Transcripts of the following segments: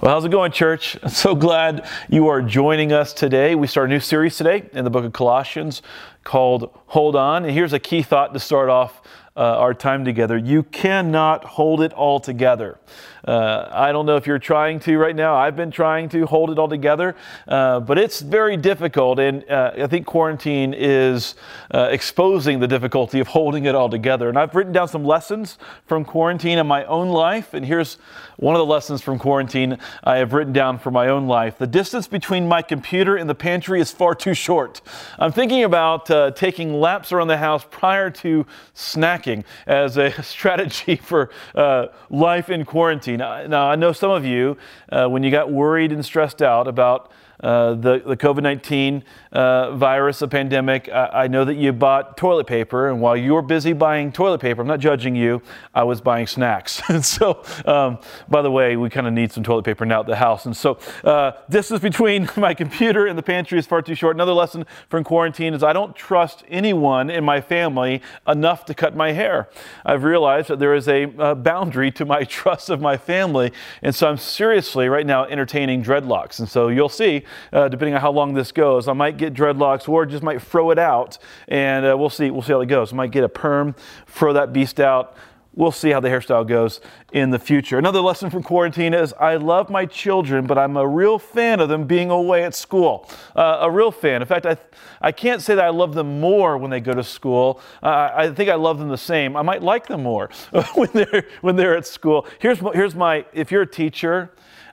Well, how's it going, church? I'm so glad you are joining us today. We start a new series today in the book of Colossians called Hold On. And here's a key thought to start off uh, our time together. You cannot hold it all together. Uh, I don't know if you're trying to right now. I've been trying to hold it all together, uh, but it's very difficult. And uh, I think quarantine is uh, exposing the difficulty of holding it all together. And I've written down some lessons from quarantine in my own life. And here's one of the lessons from quarantine I have written down for my own life. The distance between my computer and the pantry is far too short. I'm thinking about uh, taking laps around the house prior to snacking as a strategy for uh, life in quarantine. Now, I know some of you, uh, when you got worried and stressed out about uh, the, the COVID 19 uh, virus, the pandemic. I, I, know that you bought toilet paper, and while you were busy buying toilet paper, I'm not judging you, I was buying snacks. and so, um, by the way, we kind of need some toilet paper now at the house. And so, uh, distance between my computer and the pantry is far too short. Another lesson from quarantine is I don't trust anyone in my family enough to cut my hair. I've realized that there is a, a boundary to my trust of my family, and so I'm seriously right now entertaining dreadlocks. And so, you'll see uh, depending on how long this goes. I might get dreadlocks or just might throw it out, and uh, we'll see. We'll see how it goes. I might get a perm, throw that beast out. We'll see how the hairstyle goes in the future. Another lesson from quarantine is I love my children, but I'm a real fan of them being away at school. Uh, a real fan. In fact, I, I can't say that I love them more when they go to school. Uh, I think I love them the same. I might like them more when they're, when they're at school. Here's, here's my, if you're a teacher,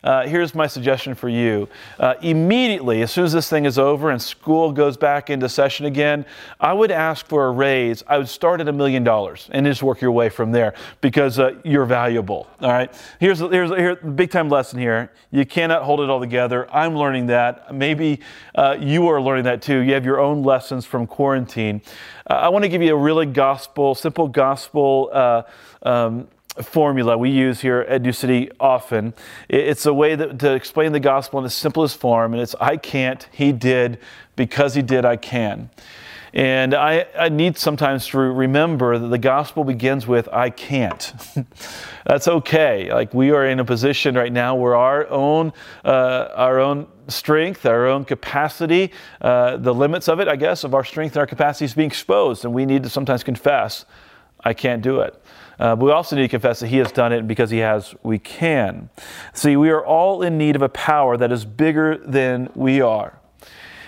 uh, here's my suggestion for you. Uh, immediately, as soon as this thing is over and school goes back into session again, I would ask for a raise. I would start at a million dollars and just work your way from there because uh, you're valuable. All right. Here's here's here big time lesson here. You cannot hold it all together. I'm learning that. Maybe uh, you are learning that too. You have your own lessons from quarantine. Uh, I want to give you a really gospel, simple gospel. Uh, um, formula we use here at New City often. It's a way that, to explain the gospel in the simplest form, and it's I can't, he did, because he did, I can. And I, I need sometimes to remember that the gospel begins with I can't. That's okay. Like we are in a position right now where our own, uh, our own strength, our own capacity, uh, the limits of it, I guess, of our strength and our capacity is being exposed, and we need to sometimes confess, I can't do it. Uh, but we also need to confess that He has done it, because He has, we can. See, we are all in need of a power that is bigger than we are.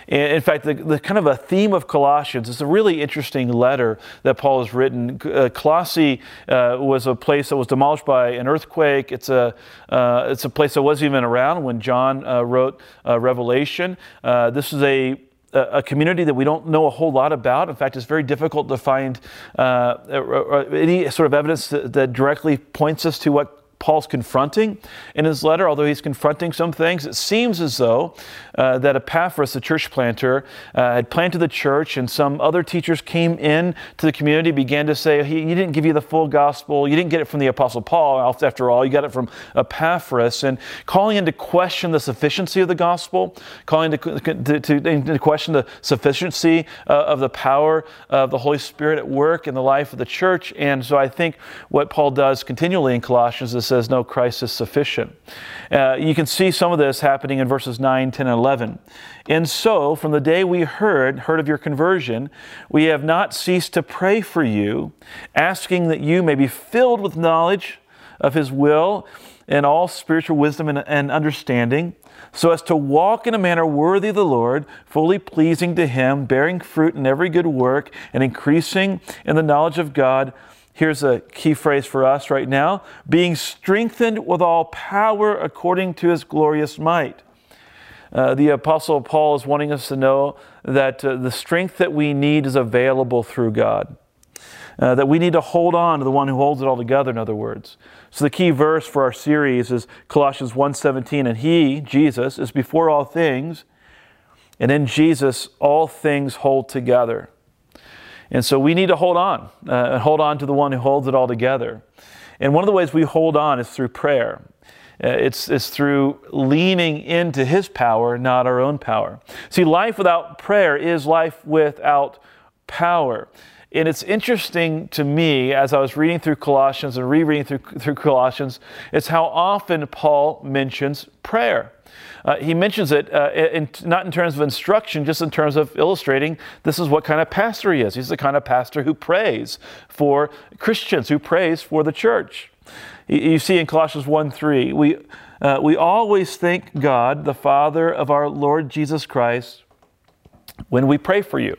In fact, the, the, kind of a theme of Colossians is a really interesting letter that Paul has written. Uh, Colossae uh, was a place that was demolished by an earthquake. It's a, uh, it's a place that wasn't even around when John uh, wrote uh, Revelation. Uh, this is a a community that we don't know a whole lot about. In fact, it's very difficult to find uh, any sort of evidence that, that directly points us to what Paul's confronting in his letter, although he's confronting some things, it seems as though uh, that Epaphras, the church planter, uh, had planted the church, and some other teachers came in to the community, began to say, he, didn't give you the full gospel. You didn't get it from the Apostle Paul, after all. You got it from Epaphras, and calling into question the sufficiency of the gospel, calling into, to, to, into question the sufficiency uh, of the power of the Holy Spirit at work in the life of the church. And so I think what Paul does continually in Colossians is says, No, Christ is sufficient. Uh, you can see some of this happening in verses 9, 10, and 11. And so, from the day we heard, heard of your conversion, we have not ceased to pray for you, asking that you may be filled with knowledge of his will and all spiritual wisdom and, and understanding so as to walk in a manner worthy of the Lord, fully pleasing to Him, bearing fruit in every good work, and increasing in the knowledge of God Here's a key phrase for us right now being strengthened with all power according to his glorious might. Uh, the Apostle Paul is wanting us to know that uh, the strength that we need is available through God. Uh, that we need to hold on to the one who holds it all together, in other words. So the key verse for our series is Colossians 1:17, and he, Jesus, is before all things, and in Jesus all things hold together. And so we need to hold on uh, and hold on to the one who holds it all together. And one of the ways we hold on is through prayer. Uh, it's, it's through leaning into his power, not our own power. See, life without prayer is life without power. And it's interesting to me as I was reading through Colossians and rereading through, through Colossians, it's how often Paul mentions prayer. Uh, he mentions it uh, in, not in terms of instruction, just in terms of illustrating this is what kind of pastor he is. He's the kind of pastor who prays for Christians, who prays for the church. You see in Colossians 1 3, we, uh, we always thank God, the Father of our Lord Jesus Christ, when we pray for you.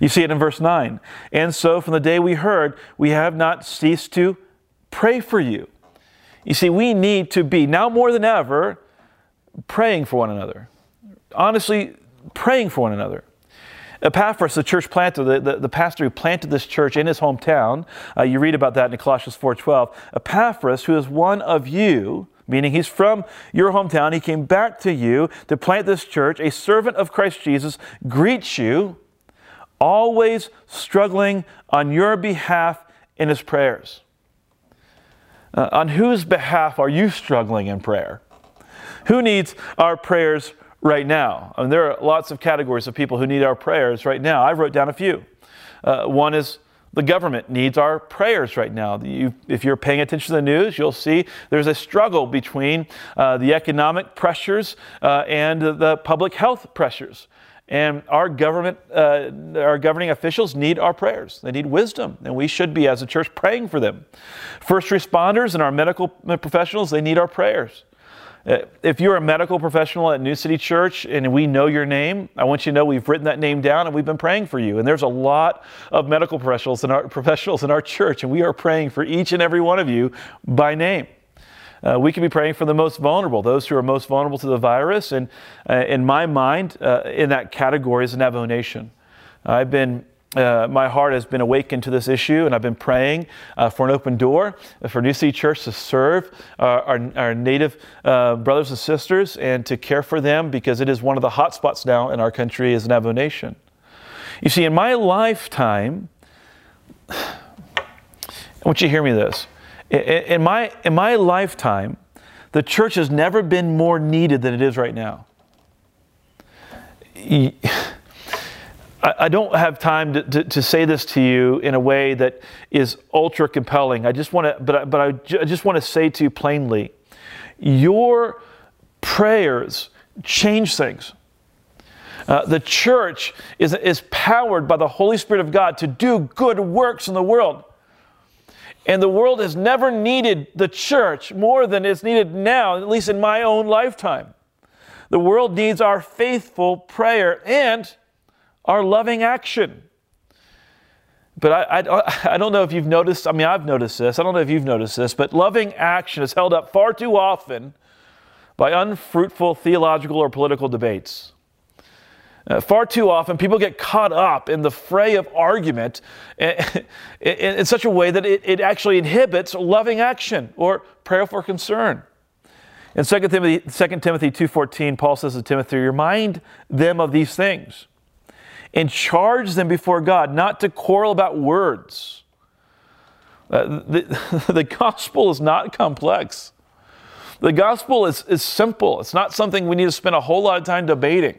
You see it in verse 9. And so from the day we heard, we have not ceased to pray for you. You see, we need to be, now more than ever, praying for one another. Honestly, praying for one another. Epaphras, the church planter, the, the, the, pastor who planted this church in his hometown, uh, you read about that in Colossians 4.12. Epaphras, who is one of you, meaning he's from your hometown, he came back to you to plant this church, a servant of Christ Jesus, greets you, always struggling on your behalf in his prayers. Uh, on whose behalf are you struggling in prayer? Who needs our prayers right now? I mean, there are lots of categories of people who need our prayers right now. I wrote down a few. Uh, one is the government needs our prayers right now. You, if you're paying attention to the news, you'll see there's a struggle between uh, the economic pressures uh, and the public health pressures. And our government, uh, our governing officials need our prayers. They need wisdom, and we should be, as a church, praying for them. First responders and our medical professionals, they need our prayers. Uh, if you're a medical professional at New City Church and we know your name, I want you to know we've written that name down and we've been praying for you. And there's a lot of medical professionals in our, professionals in our church, and we are praying for each and every one of you by name. Uh, we can be praying for the most vulnerable, those who are most vulnerable to the virus. And uh, in my mind, uh, in that category is Navajo Nation. I've been uh, my heart has been awakened to this issue, and I've been praying uh, for an open door for New City Church to serve uh, our, our, native uh, brothers and sisters and to care for them because it is one of the hot spots now in our country as an Navajo Nation. You see, in my lifetime, I want you to hear me this. In my, in my lifetime, the church has never been more needed than it is right now. I don't have time to, to, to, say this to you in a way that is ultra compelling. I just want to, but, but I just want to say to you plainly your prayers change things. Uh, the church is, is powered by the Holy Spirit of God to do good works in the world. And the world has never needed the church more than it's needed now, at least in my own lifetime. The world needs our faithful prayer and our loving action. But I, I, I, don't know if you've noticed, I mean, I've noticed this. I don't know if you've noticed this, but loving action is held up far too often by unfruitful theological or political debates. Uh, far too often, people get caught up in the fray of argument in, in, in such a way that it, it, actually inhibits loving action or prayerful concern. In 2 Timothy, 2 Timothy 2.14, Paul says to Timothy, remind them of these things and charge them before God not to quarrel about words. Uh, the, the gospel is not complex. The gospel is, is simple. It's not something we need to spend a whole lot of time debating.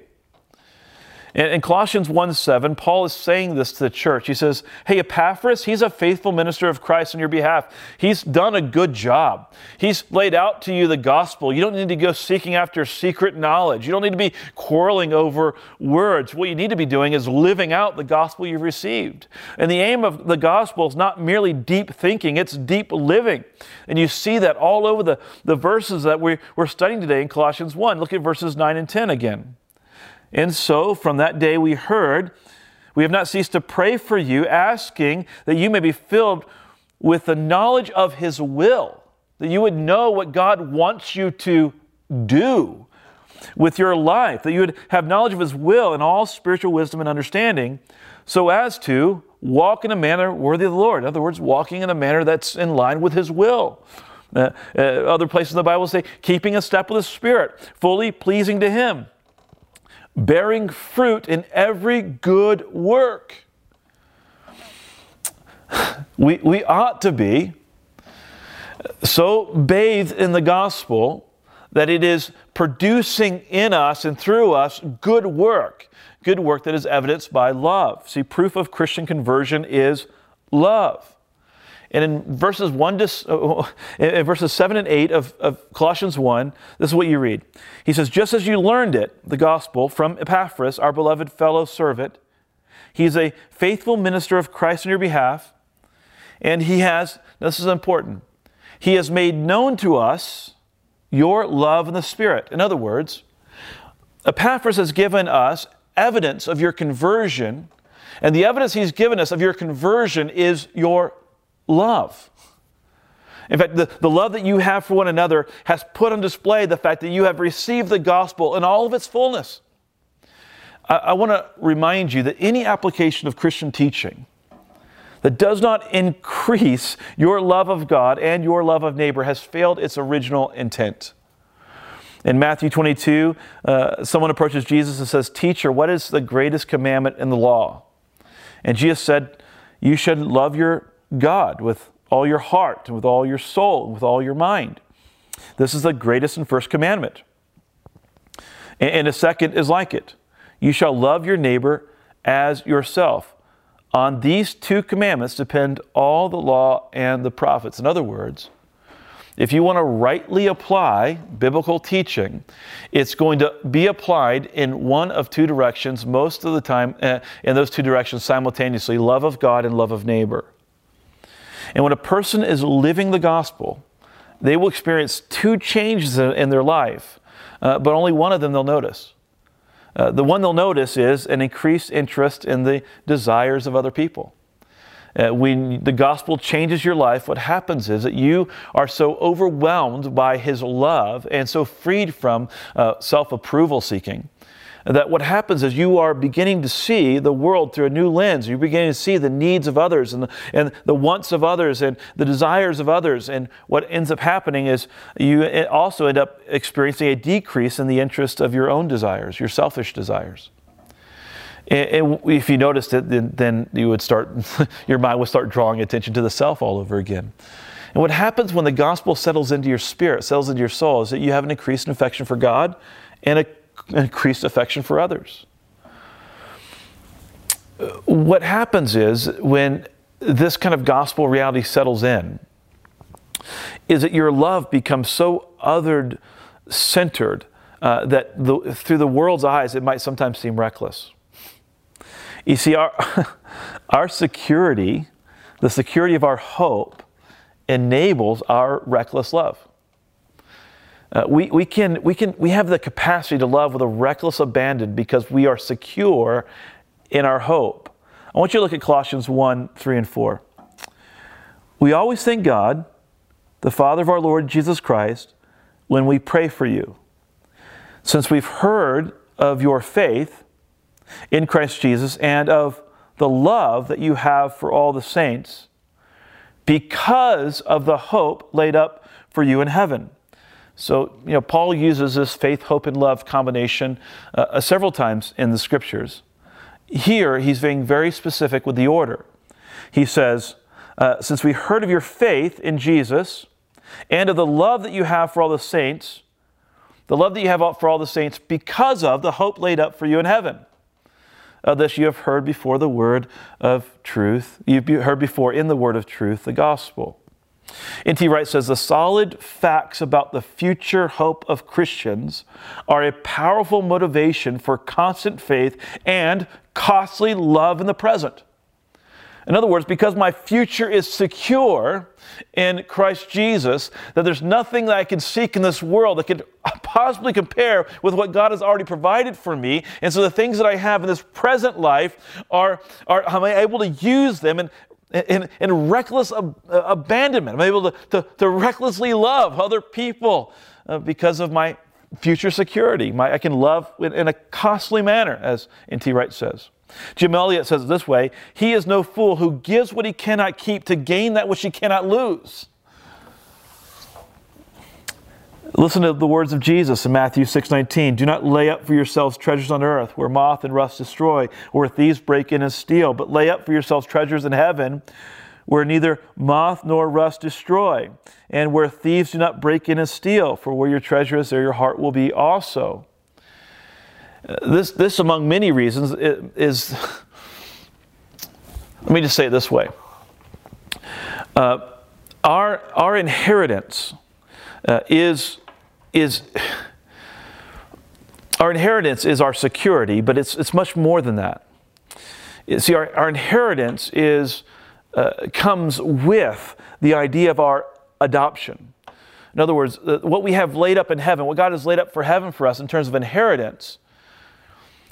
In, Colossians 1 7, Paul is saying this to the church. He says, Hey, Epaphras, he's a faithful minister of Christ on your behalf. He's done a good job. He's laid out to you the gospel. You don't need to go seeking after secret knowledge. You don't need to be quarreling over words. What you need to be doing is living out the gospel you've received. And the aim of the gospel is not merely deep thinking, it's deep living. And you see that all over the, the verses that we, we're studying today in Colossians 1. Look at verses 9 and 10 again. And so from that day we heard, we have not ceased to pray for you, asking that you may be filled with the knowledge of His will, that you would know what God wants you to do with your life, that you would have knowledge of His will and all spiritual wisdom and understanding, so as to walk in a manner worthy of the Lord. In other words, walking in a manner that's in line with His will. Uh, uh, other places in the Bible say, keeping a step with the Spirit, fully pleasing to Him bearing fruit in every good work. We, we ought to be so bathed in the gospel that it is producing in us and through us good work, good work that is evidenced by love. See, proof of Christian conversion is love. And in verses one to uh, in verses seven and eight of, of Colossians one, this is what you read. He says, "Just as you learned it, the gospel from Epaphras, our beloved fellow servant, he's a faithful minister of Christ on your behalf, and he has. This is important. He has made known to us your love in the Spirit. In other words, Epaphras has given us evidence of your conversion, and the evidence he's given us of your conversion is your love. In fact, the, the love that you have for one another has put on display the fact that you have received the gospel in all of its fullness. I, I want to remind you that any application of Christian teaching that does not increase your love of God and your love of neighbor has failed its original intent. In Matthew 22, uh, someone approaches Jesus and says, Teacher, what is the greatest commandment in the law? And Jesus said, You should love your God with all your heart, and with all your soul, and with all your mind. This is the greatest and first commandment. And a second is like it you shall love your neighbor as yourself. On these two commandments depend all the law and the prophets. In other words, if you want to rightly apply biblical teaching, it's going to be applied in one of two directions most of the time, uh, in those two directions simultaneously love of God and love of neighbor. And when a person is living the gospel, they will experience two changes in their life, uh, but only one of them they'll notice. Uh, the one they'll notice is an increased interest in the desires of other people. Uh, when the gospel changes your life, what happens is that you are so overwhelmed by his love and so freed from uh, self approval seeking that what happens is you are beginning to see the world through a new lens. You're beginning to see the needs of others and the, and the wants of others and the desires of others. And what ends up happening is you also end up experiencing a decrease in the interest of your own desires, your selfish desires. And if you noticed it, then, then you would start, your mind would start drawing attention to the self all over again. And what happens when the gospel settles into your spirit, settles into your soul, is that you have an increased affection for God and a increased affection for others. What happens is when this kind of gospel reality settles in, is that your love becomes so othered centered uh, that the, through the world's eyes it might sometimes seem reckless. You see, our, our security, the security of our hope, enables our reckless love. Uh, we, we, can, we, can, we have the capacity to love with a reckless abandon because we are secure in our hope. I want you to look at Colossians 1 3 and 4. We always thank God, the Father of our Lord Jesus Christ, when we pray for you. Since we've heard of your faith in Christ Jesus and of the love that you have for all the saints, because of the hope laid up for you in heaven. So, you know, Paul uses this faith, hope, and love combination uh, uh, several times in the scriptures. Here, he's being very specific with the order. He says, uh, Since we heard of your faith in Jesus and of the love that you have for all the saints, the love that you have for all the saints because of the hope laid up for you in heaven. Uh, this you have heard before the word of truth. You've heard before in the word of truth, the gospel. N.T. Wright says the solid facts about the future hope of Christians are a powerful motivation for constant faith and costly love in the present. In other words, because my future is secure in Christ Jesus, that there's nothing that I can seek in this world that could possibly compare with what God has already provided for me. And so the things that I have in this present life are, are am I able to use them and in, in reckless ab- uh, abandonment. I'm able to, to, to, recklessly love other people uh, because of my future security. My, I can love in, in a costly manner, as N.T. Wright says. Jim Elliot says it this way He is no fool who gives what he cannot keep to gain that which he cannot lose. Listen to the words of Jesus in Matthew 6:19. Do not lay up for yourselves treasures on earth, where moth and rust destroy, where thieves break in and steal, but lay up for yourselves treasures in heaven, where neither moth nor rust destroy, and where thieves do not break in and steal. For where your treasure is, there your heart will be also. This, this among many reasons, is. let me just say it this way. Uh, our, our inheritance uh, is, is our inheritance is our security, but it's, it's much more than that. See, our, our inheritance is, uh, comes with the idea of our adoption. In other words, what we have laid up in heaven, what God has laid up for heaven for us in terms of inheritance,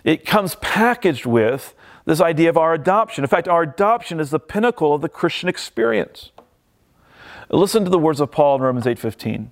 it comes packaged with this idea of our adoption. In fact, our adoption is the pinnacle of the Christian experience. Listen to the words of Paul in Romans 8:15.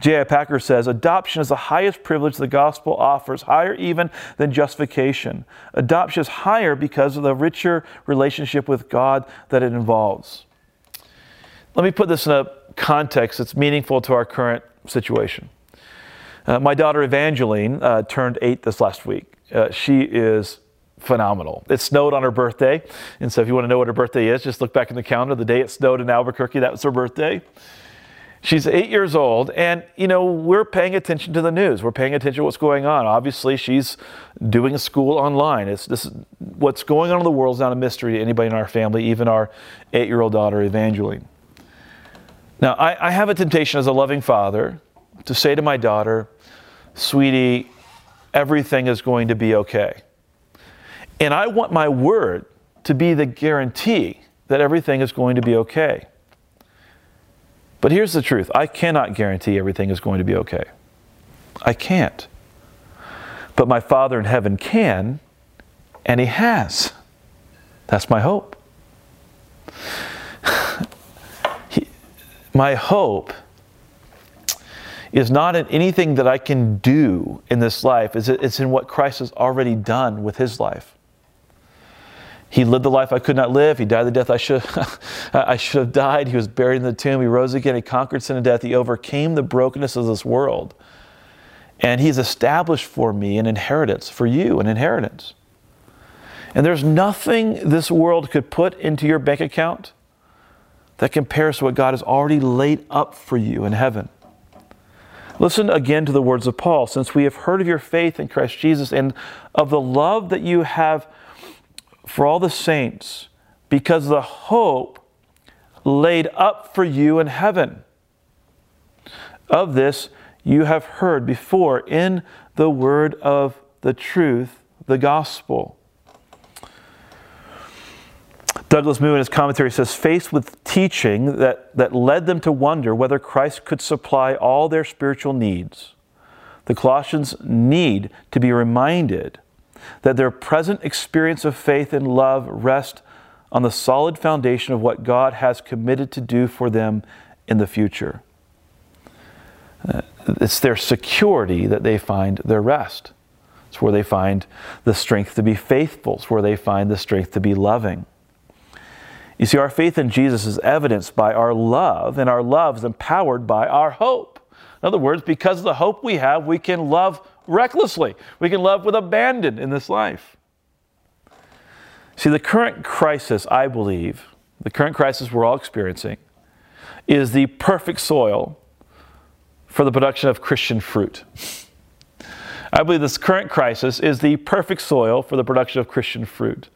J.I. Packer says adoption is the highest privilege the gospel offers, higher even than justification. Adoption is higher because of the richer relationship with God that it involves. Let me put this in a context that's meaningful to our current situation. Uh, my daughter Evangeline uh, turned eight this last week. Uh, she is phenomenal. It snowed on her birthday. And so if you want to know what her birthday is, just look back in the calendar. The day it snowed in Albuquerque, that was her birthday. She's eight years old, and you know, we're paying attention to the news. We're paying attention to what's going on. Obviously, she's doing school online. It's this what's going on in the world is not a mystery to anybody in our family, even our eight-year-old daughter, Evangeline. Now, I, I have a temptation as a loving father to say to my daughter, sweetie, everything is going to be okay. And I want my word to be the guarantee that everything is going to be okay. But here's the truth I cannot guarantee everything is going to be okay. I can't. But my Father in heaven can, and He has. That's my hope. my hope is not in anything that I can do in this life, it's in what Christ has already done with His life. He lived the life I could not live. He died the death I should, I should have died. He was buried in the tomb. He rose again. He conquered sin and death. He overcame the brokenness of this world. And He's established for me an inheritance, for you, an inheritance. And there's nothing this world could put into your bank account that compares to what God has already laid up for you in heaven. Listen again to the words of Paul. Since we have heard of your faith in Christ Jesus and of the love that you have for all the saints because the hope laid up for you in heaven. Of this you have heard before in the word of the truth, the gospel. Douglas Moo in his commentary says, faced with teaching that, that led them to wonder whether Christ could supply all their spiritual needs, the Colossians need to be reminded that their present experience of faith and love rest on the solid foundation of what God has committed to do for them in the future. Uh, it's their security that they find their rest. It's where they find the strength to be faithful. It's where they find the strength to be loving. You see, our faith in Jesus is evidenced by our love, and our love is empowered by our hope. In other words, because of the hope we have, we can love recklessly. We can love with abandon in this life. See, the current crisis, I believe, the current crisis we're all experiencing, is the perfect soil for the production of Christian fruit. I believe this current crisis is the perfect soil for the production of Christian fruit.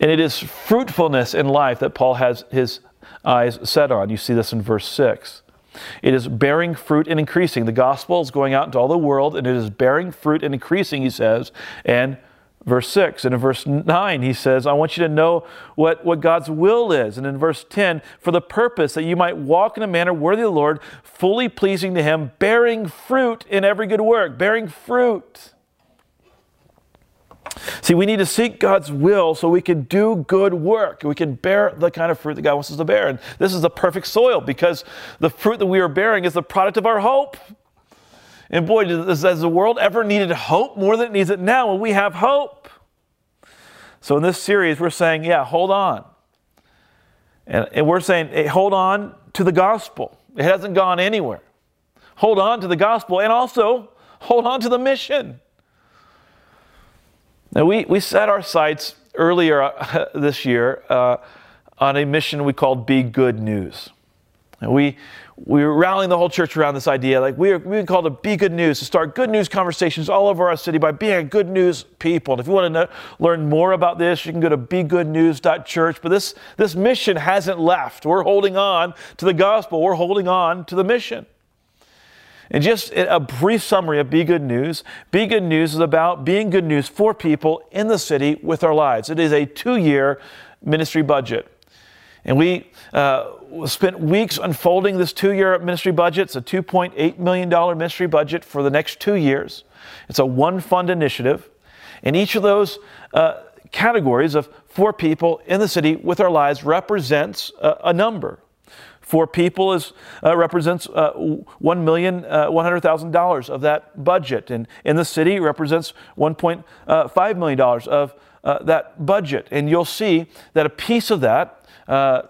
And it is fruitfulness in life that Paul has his eyes set on. You see this in verse 6. It is bearing fruit and increasing. The gospel is going out into all the world and it is bearing fruit and increasing, he says. And verse 6. And in verse 9, he says, I want you to know what, what God's will is. And in verse 10, for the purpose that you might walk in a manner worthy of the Lord, fully pleasing to him, bearing fruit in every good work. Bearing fruit. See, we need to seek God's will so we can do good work. We can bear the kind of fruit that God wants us to bear. And this is the perfect soil because the fruit that we are bearing is the product of our hope. And boy, does, has the world ever needed hope more than it needs it now? Well, we have hope. So in this series, we're saying, yeah, hold on. And, and we're saying, hey, hold on to the gospel. It hasn't gone anywhere. Hold on to the gospel and also hold on to the mission. Now, we, we set our sights earlier uh, this year uh, on a mission we called Be Good News. And we, we were rallying the whole church around this idea. Like we are, we called to be good news, to start good news conversations all over our city by being a good news people. And if you want to know, learn more about this, you can go to begoodnews.church. But this, this mission hasn't left. We're holding on to the gospel. We're holding on to the mission. And just a brief summary of Be Good News. Be Good News is about being good news for people in the city with our lives. It is a two year ministry budget. And we uh, spent weeks unfolding this two year ministry budget. It's a $2.8 million ministry budget for the next two years. It's a one fund initiative. And each of those uh, categories of four people in the city with our lives represents a, a number. For people is, uh, represents uh, $1,100,000 uh, of that budget. And in the city represents $1.5 million of uh, that budget. And you'll see that a piece of that, uh,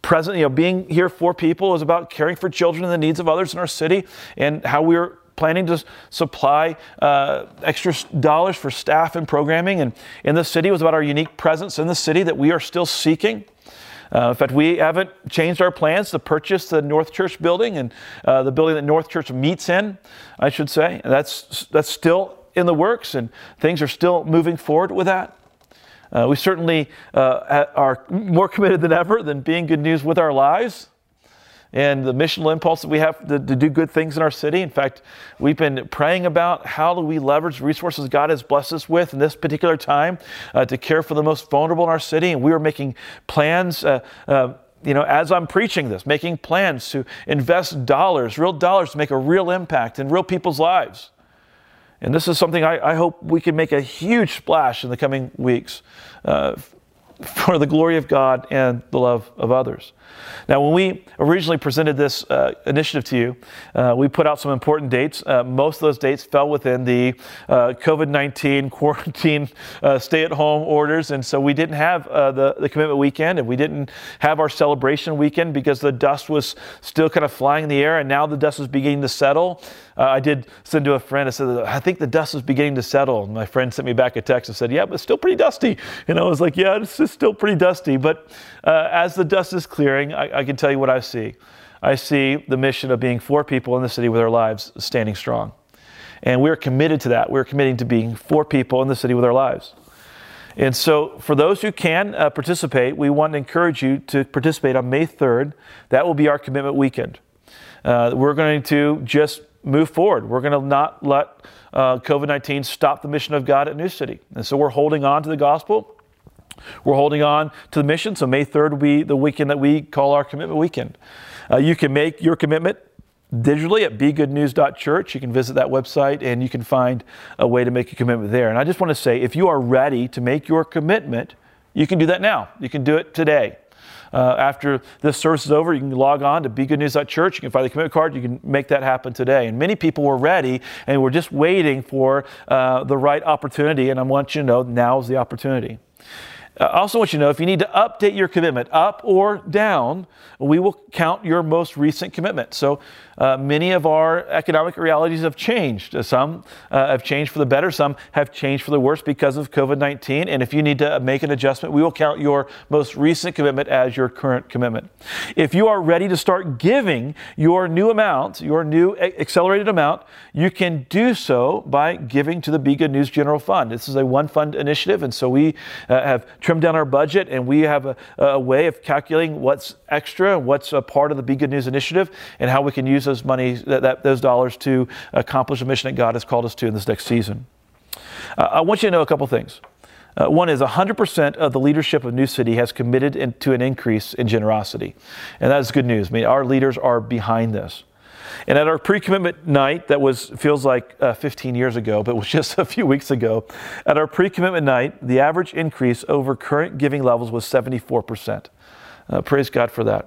present, you know, being here for people is about caring for children and the needs of others in our city and how we're planning to supply uh, extra dollars for staff and programming. And in the city was about our unique presence in the city that we are still seeking. Uh, in fact, we haven't changed our plans to purchase the North Church building and uh, the building that North Church meets in, I should say. That's, that's still in the works, and things are still moving forward with that. Uh, we certainly uh, are more committed than ever than being good news with our lives and the missional impulse that we have to, to, do good things in our city. In fact, we've been praying about how do we leverage resources God has blessed us with in this particular time uh, to care for the most vulnerable in our city. And we are making plans. Uh, uh, you know, as I'm preaching this, making plans to invest dollars, real dollars, to make a real impact in real people's lives. And this is something I, I hope we can make a huge splash in the coming weeks uh, for the glory of God and the love of others. Now, when we originally presented this uh, initiative to you, uh, we put out some important dates. Uh, most of those dates fell within the uh, COVID 19 quarantine uh, stay at home orders. And so we didn't have uh, the, the commitment weekend and we didn't have our celebration weekend because the dust was still kind of flying in the air and now the dust was beginning to settle. I did send to a friend, I said, I think the dust is beginning to settle. And my friend sent me back a text and said, Yeah, but it's still pretty dusty. And I was like, Yeah, it's still pretty dusty. But as the dust is clearing, I, I can tell you what I see. I see the mission of being for people in the city with our lives standing strong. And we're committed to that. We're committing to being for people in the city with our lives. And so, for those who can uh, participate, we want to encourage you to participate on May 3rd. That will be our commitment weekend. Uh, we're going to just move forward. We're going to not let uh, COVID 19 stop the mission of God at New City. And so, we're holding on to the gospel. We're holding on to the mission, so May 3rd will be the weekend that we call our commitment weekend. Uh, you can make your commitment digitally at begoodnews.church. You can visit that website and you can find a way to make a commitment there. And I just want to say if you are ready to make your commitment, you can do that now. You can do it today. Uh, after this service is over, you can log on to begoodnews.church. You can find the commitment card. You can make that happen today. And many people were ready and we're just waiting for uh, the right opportunity. And I want you to know now is the opportunity. I also want you to know if you need to update your commitment up or down, we will count your most recent commitment. So uh, many of our economic realities have changed. Some uh, have changed for the better, some have changed for the worse because of COVID 19. And if you need to make an adjustment, we will count your most recent commitment as your current commitment. If you are ready to start giving your new amount, your new accelerated amount, you can do so by giving to the Be Good News General Fund. This is a one fund initiative, and so we uh, have trimmed down our budget and we have a, a way of calculating what's extra, what's a part of the Be Good News initiative, and how we can use those money, that, that, those dollars to accomplish the mission that God has called us to in this next season. Uh, I want you to know a couple things. Uh, one is 100% of the leadership of New City has committed in, to an increase in generosity. And that is good news. I mean, our leaders are behind this. And at our pre commitment night, that was, feels like uh, 15 years ago, but was just a few weeks ago, at our pre commitment night, the average increase over current giving levels was 74%. Uh, praise God for that.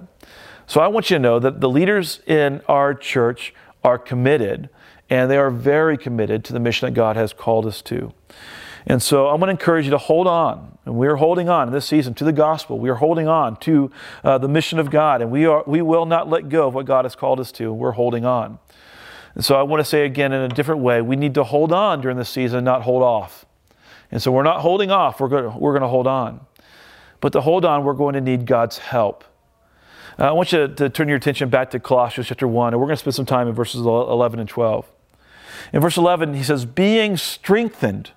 So I want you to know that the leaders in our church are committed, and they are very committed to the mission that God has called us to. And so I'm going to encourage you to hold on. And we're holding on in this season to the gospel. We are holding on to uh, the mission of God. And we, are, we will not let go of what God has called us to. We're holding on. And so I want to say again in a different way we need to hold on during this season, not hold off. And so we're not holding off, we're going to, we're going to hold on. But to hold on, we're going to need God's help. Uh, I want you to, to turn your attention back to Colossians chapter 1, and we're going to spend some time in verses 11 and 12. In verse 11, he says, Being strengthened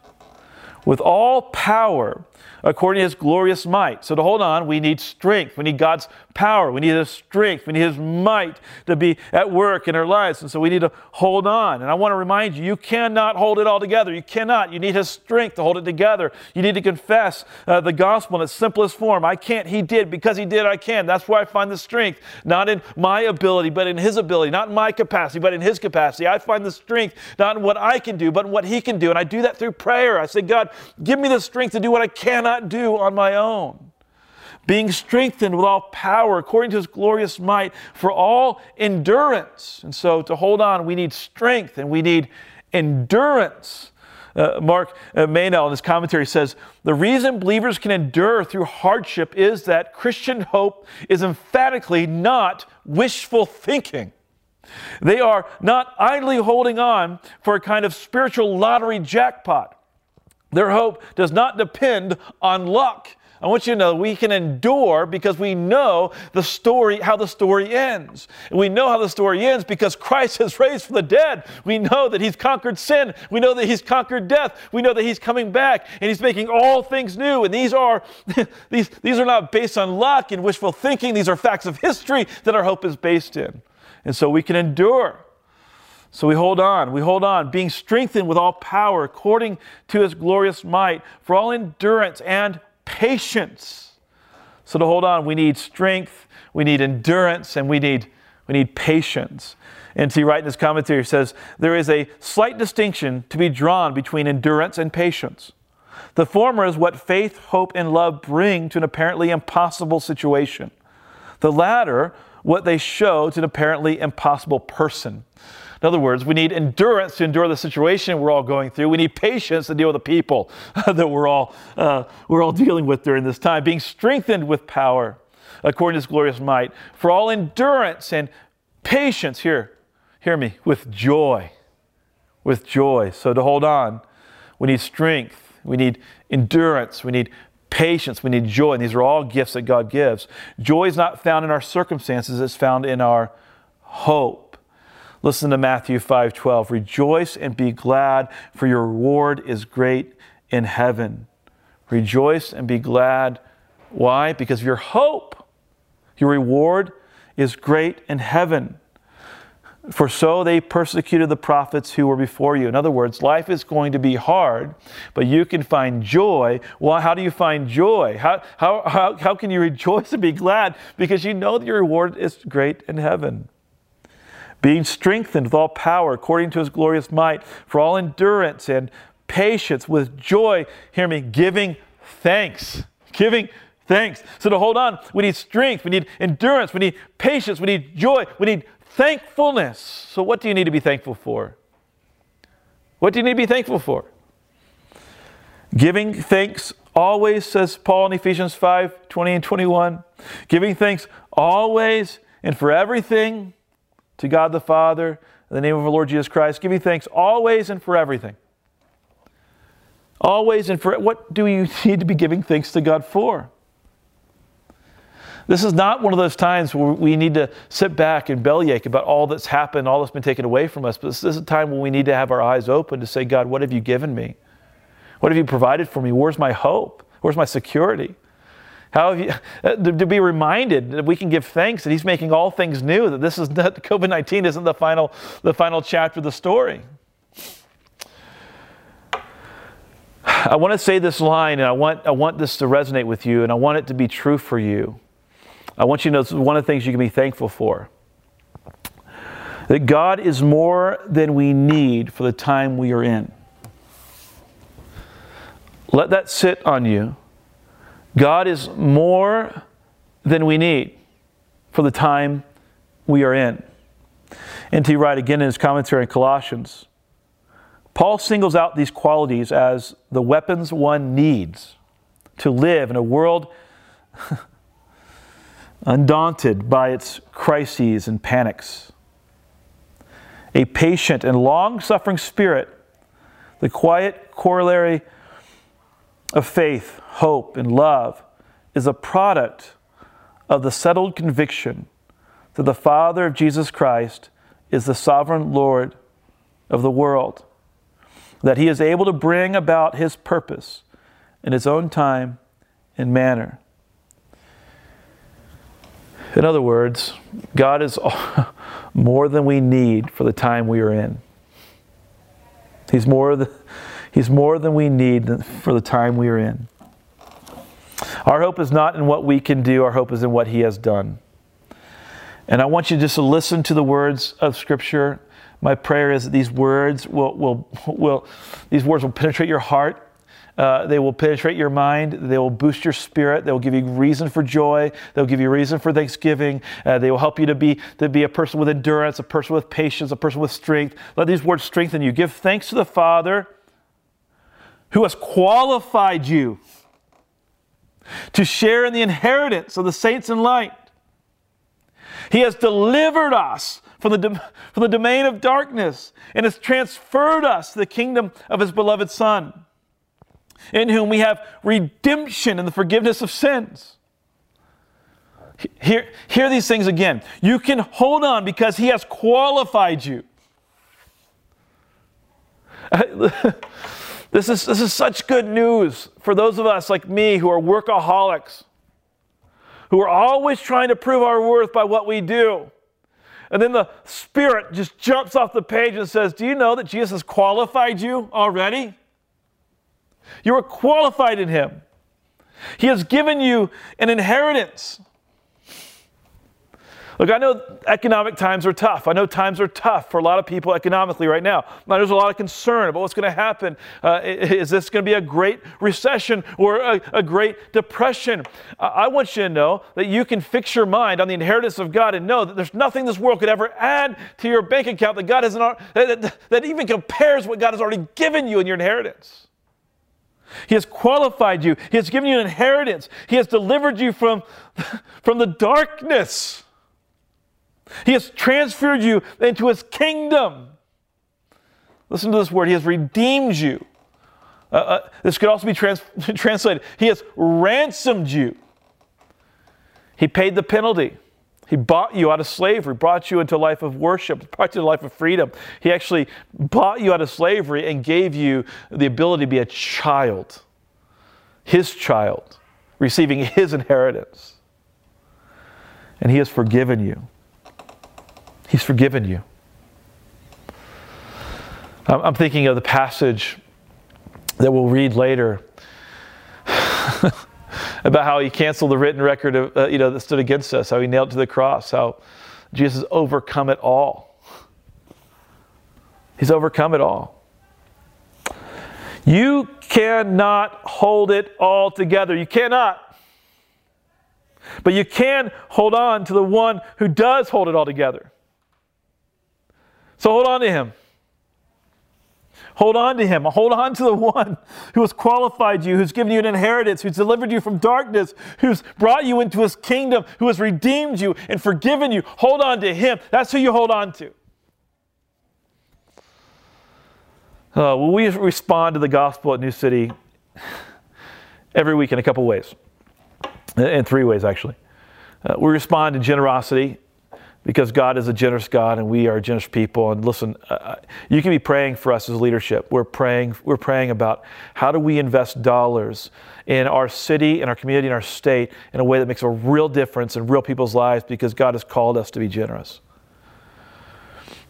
with all power according to his glorious might. So to hold on, we need strength. We need God's power. We need his strength. We need his might to be at work in our lives. And so we need to hold on. And I want to remind you, you cannot hold it all together. You cannot. You need his strength to hold it together. You need to confess uh, the gospel in its simplest form. I can't, he did. Because he did, I can. That's where I find the strength, not in my ability, but in his ability, not in my capacity, but in his capacity. I find the strength not in what I can do, but in what he can do. And I do that through prayer. I say, God, give me the strength to do what I cannot cannot do on my own. Being strengthened with all power according to his glorious might for all endurance. And so to hold on, we need strength and we need endurance. Uh, Mark uh, Meynell in his commentary says the reason believers can endure through hardship is that Christian hope is emphatically not wishful thinking. They are not idly holding on for a kind of spiritual lottery jackpot. Their hope does not depend on luck. I want you to know we can endure because we know the story, how the story ends. And we know how the story ends because Christ has raised from the dead. We know that He's conquered sin. We know that He's conquered death. We know that He's coming back and He's making all things new. And these are, these, these are not based on luck and wishful thinking. These are facts of history that our hope is based in. And so we can endure. So we hold on, we hold on, being strengthened with all power according to his glorious might, for all endurance and patience. So to hold on, we need strength, we need endurance, and we need, we need patience. N.T. Wright in his commentary he says, there is a slight distinction to be drawn between endurance and patience. The former is what faith, hope, and love bring to an apparently impossible situation. The latter, what they show to an apparently impossible person. In other words, we need endurance to endure the situation we're all going through. We need patience to deal with the people that we're all, uh, we're all dealing with during this time, being strengthened with power according to his glorious might, for all endurance and patience, here, hear me, with joy. With joy. So to hold on, we need strength, we need endurance, we need patience, we need joy. And these are all gifts that God gives. Joy is not found in our circumstances, it's found in our hope. Listen to Matthew 5:12. Rejoice and be glad, for your reward is great in heaven. Rejoice and be glad. Why? Because your hope. Your reward is great in heaven. For so they persecuted the prophets who were before you. In other words, life is going to be hard, but you can find joy. Well, how do you find joy? How, how, how, how can you rejoice and be glad? Because you know that your reward is great in heaven being strengthened with all power according to his glorious might, for all endurance and patience with joy. Hear me, giving thanks. Giving thanks. So to hold on, we need strength, we need endurance, we need patience, we need joy, we need thankfulness. So, what do you need to be thankful for? What do you need to be thankful for? Giving thanks always, says Paul in Ephesians 5 20 and 21. Giving thanks always and for everything to God the Father, in the name of our Lord Jesus Christ, giving thanks always and for everything. Always and for what do you need to be giving thanks to God for? This is not one of those times where we need to sit back and bellyache about all that's happened, all that's been taken away from us. But this is a time when we need to have our eyes open to say, God, what have you given me? What have you provided for me? Where's my hope? Where's my security? How you, uh, to be reminded that we can give thanks that He's making all things new, that this is not, COVID 19 isn't the final, the final chapter of the story. I want to say this line, and I want, I want this to resonate with you, and I want it to be true for you. I want you to know one of the things you can be thankful for. that God is more than we need for the time we are in. Let that sit on you. God is more than we need for the time we are in. N.T. Wright, again in his commentary in Colossians, Paul singles out these qualities as the weapons one needs to live in a world undaunted by its crises and panics. A patient and long suffering spirit, the quiet corollary of faith, hope, and love, is a product of the settled conviction that the Father of Jesus Christ is the sovereign Lord of the world, that he is able to bring about his purpose in his own time and manner. In other words, God is more than we need for the time we are in. He's more than, he's more than we need for the time we are in. Our hope is not in what we can do, our hope is in what He has done. And I want you just to listen to the words of Scripture. My prayer is that these words will, will, will, these words will penetrate your heart uh, they will penetrate your mind. They will boost your spirit. They will give you reason for joy. They'll give you reason for thanksgiving. Uh, they will help you to be, to be a person with endurance, a person with patience, a person with strength. Let these words strengthen you. Give thanks to the Father who has qualified you to share in the inheritance of the saints in light. He has delivered us from the, from the domain of darkness and has transferred us to the kingdom of his beloved Son in whom we have redemption and the forgiveness of sins. Hear, hear these things again. You can hold on because He has qualified you. this, is, this is such good news for those of us like me who are workaholics, who are always trying to prove our worth by what we do. And then the Spirit just jumps off the page and says, Do you know that Jesus has qualified you already? You are qualified in Him. He has given you an inheritance. Look, I know economic times are tough. I know times are tough for a lot of people economically right now. now there's a lot of concern about what's going to happen. Uh, is this going to be a great recession or a, a great depression? I want you to know that you can fix your mind on the inheritance of God and know that there's nothing this world could ever add to your bank account that God hasn't, that, that, that even compares what God has already given you in your inheritance. He has qualified you. He has given you an inheritance. He has delivered you from, from the darkness. He has transferred you into his kingdom. Listen to this word. He has redeemed you. Uh, uh, this could also be trans- translated He has ransomed you. He paid the penalty. He bought you out of slavery, brought you into a life of worship, brought you into a life of freedom. He actually bought you out of slavery and gave you the ability to be a child, his child, receiving his inheritance. And he has forgiven you. He's forgiven you. I'm thinking of the passage that we'll read later about how he canceled the written record of, uh, you know, that stood against us, how he nailed to the cross, how Jesus has overcome it all. He's overcome it all. You cannot hold it all together. You cannot. But you can hold on to the one who does hold it all together. So hold on to him. Hold on to him. Hold on to the one who has qualified you, who's given you an inheritance, who's delivered you from darkness, who's brought you into his kingdom, who has redeemed you and forgiven you. Hold on to him. That's who you hold on to. Uh, well, we respond to the gospel at New City every week in a couple ways, in three ways actually. Uh, we respond in generosity because God is a generous God and we are generous people. And listen, uh, uh, you can be praying for us as leadership. We're praying, we're praying about how do we invest dollars in our city, in our community, in our state in a way that makes a real difference in real people's lives because God has called us to be generous.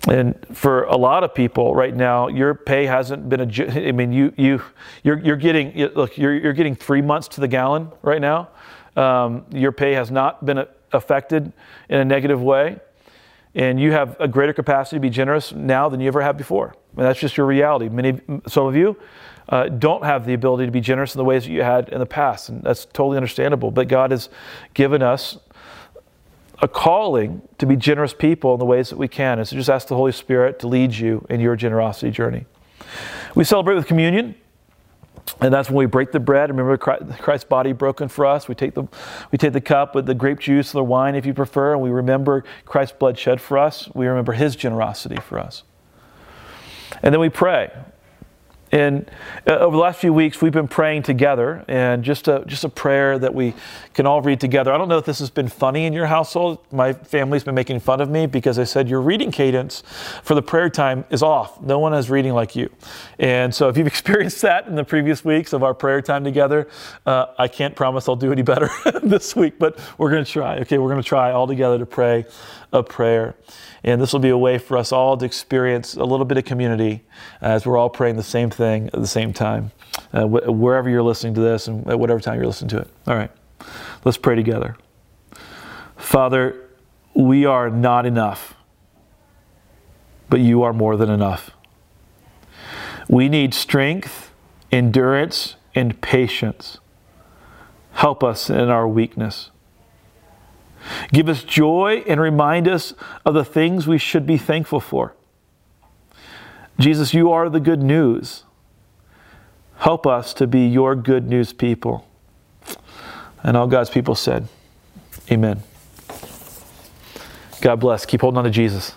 And for a lot of people right now, your pay hasn't been a. I mean, you you you're, you're getting look. You're, you're getting three months to the gallon right now. Um, your pay has not been affected in a negative way. and you have a greater capacity to be generous now than you ever have before. And that's just your reality. Many, some of you uh, don't have the ability to be generous in the ways that you had in the past, and that's totally understandable. But God has given us a calling to be generous people in the ways that we can. And so just ask the Holy Spirit to lead you in your generosity journey. We celebrate with communion. And that's when we break the bread. Remember Christ's body broken for us. We take the, we take the cup with the grape juice or the wine, if you prefer, and we remember Christ's blood shed for us. We remember his generosity for us. And then we pray. And uh, over the last few weeks, we've been praying together, and just a, just a prayer that we can all read together. I don't know if this has been funny in your household. My family's been making fun of me because I said your reading cadence for the prayer time is off. No one is reading like you. And so if you've experienced that in the previous weeks of our prayer time together, uh, I can't promise I'll do any better this week, but we're going to try. Okay, we're going to try all together to pray a prayer. And this will be a way for us all to experience a little bit of community as we're all praying the same thing at the same time, uh, wh- wherever you're listening to this and at whatever time you're listening to it. All right, let's pray together. Father, we are not enough, but you are more than enough. We need strength, endurance, and patience. Help us in our weakness. Give us joy and remind us of the things we should be thankful for. Jesus, you are the good news. Help us to be your good news people. And all God's people said, Amen. God bless. Keep holding on to Jesus.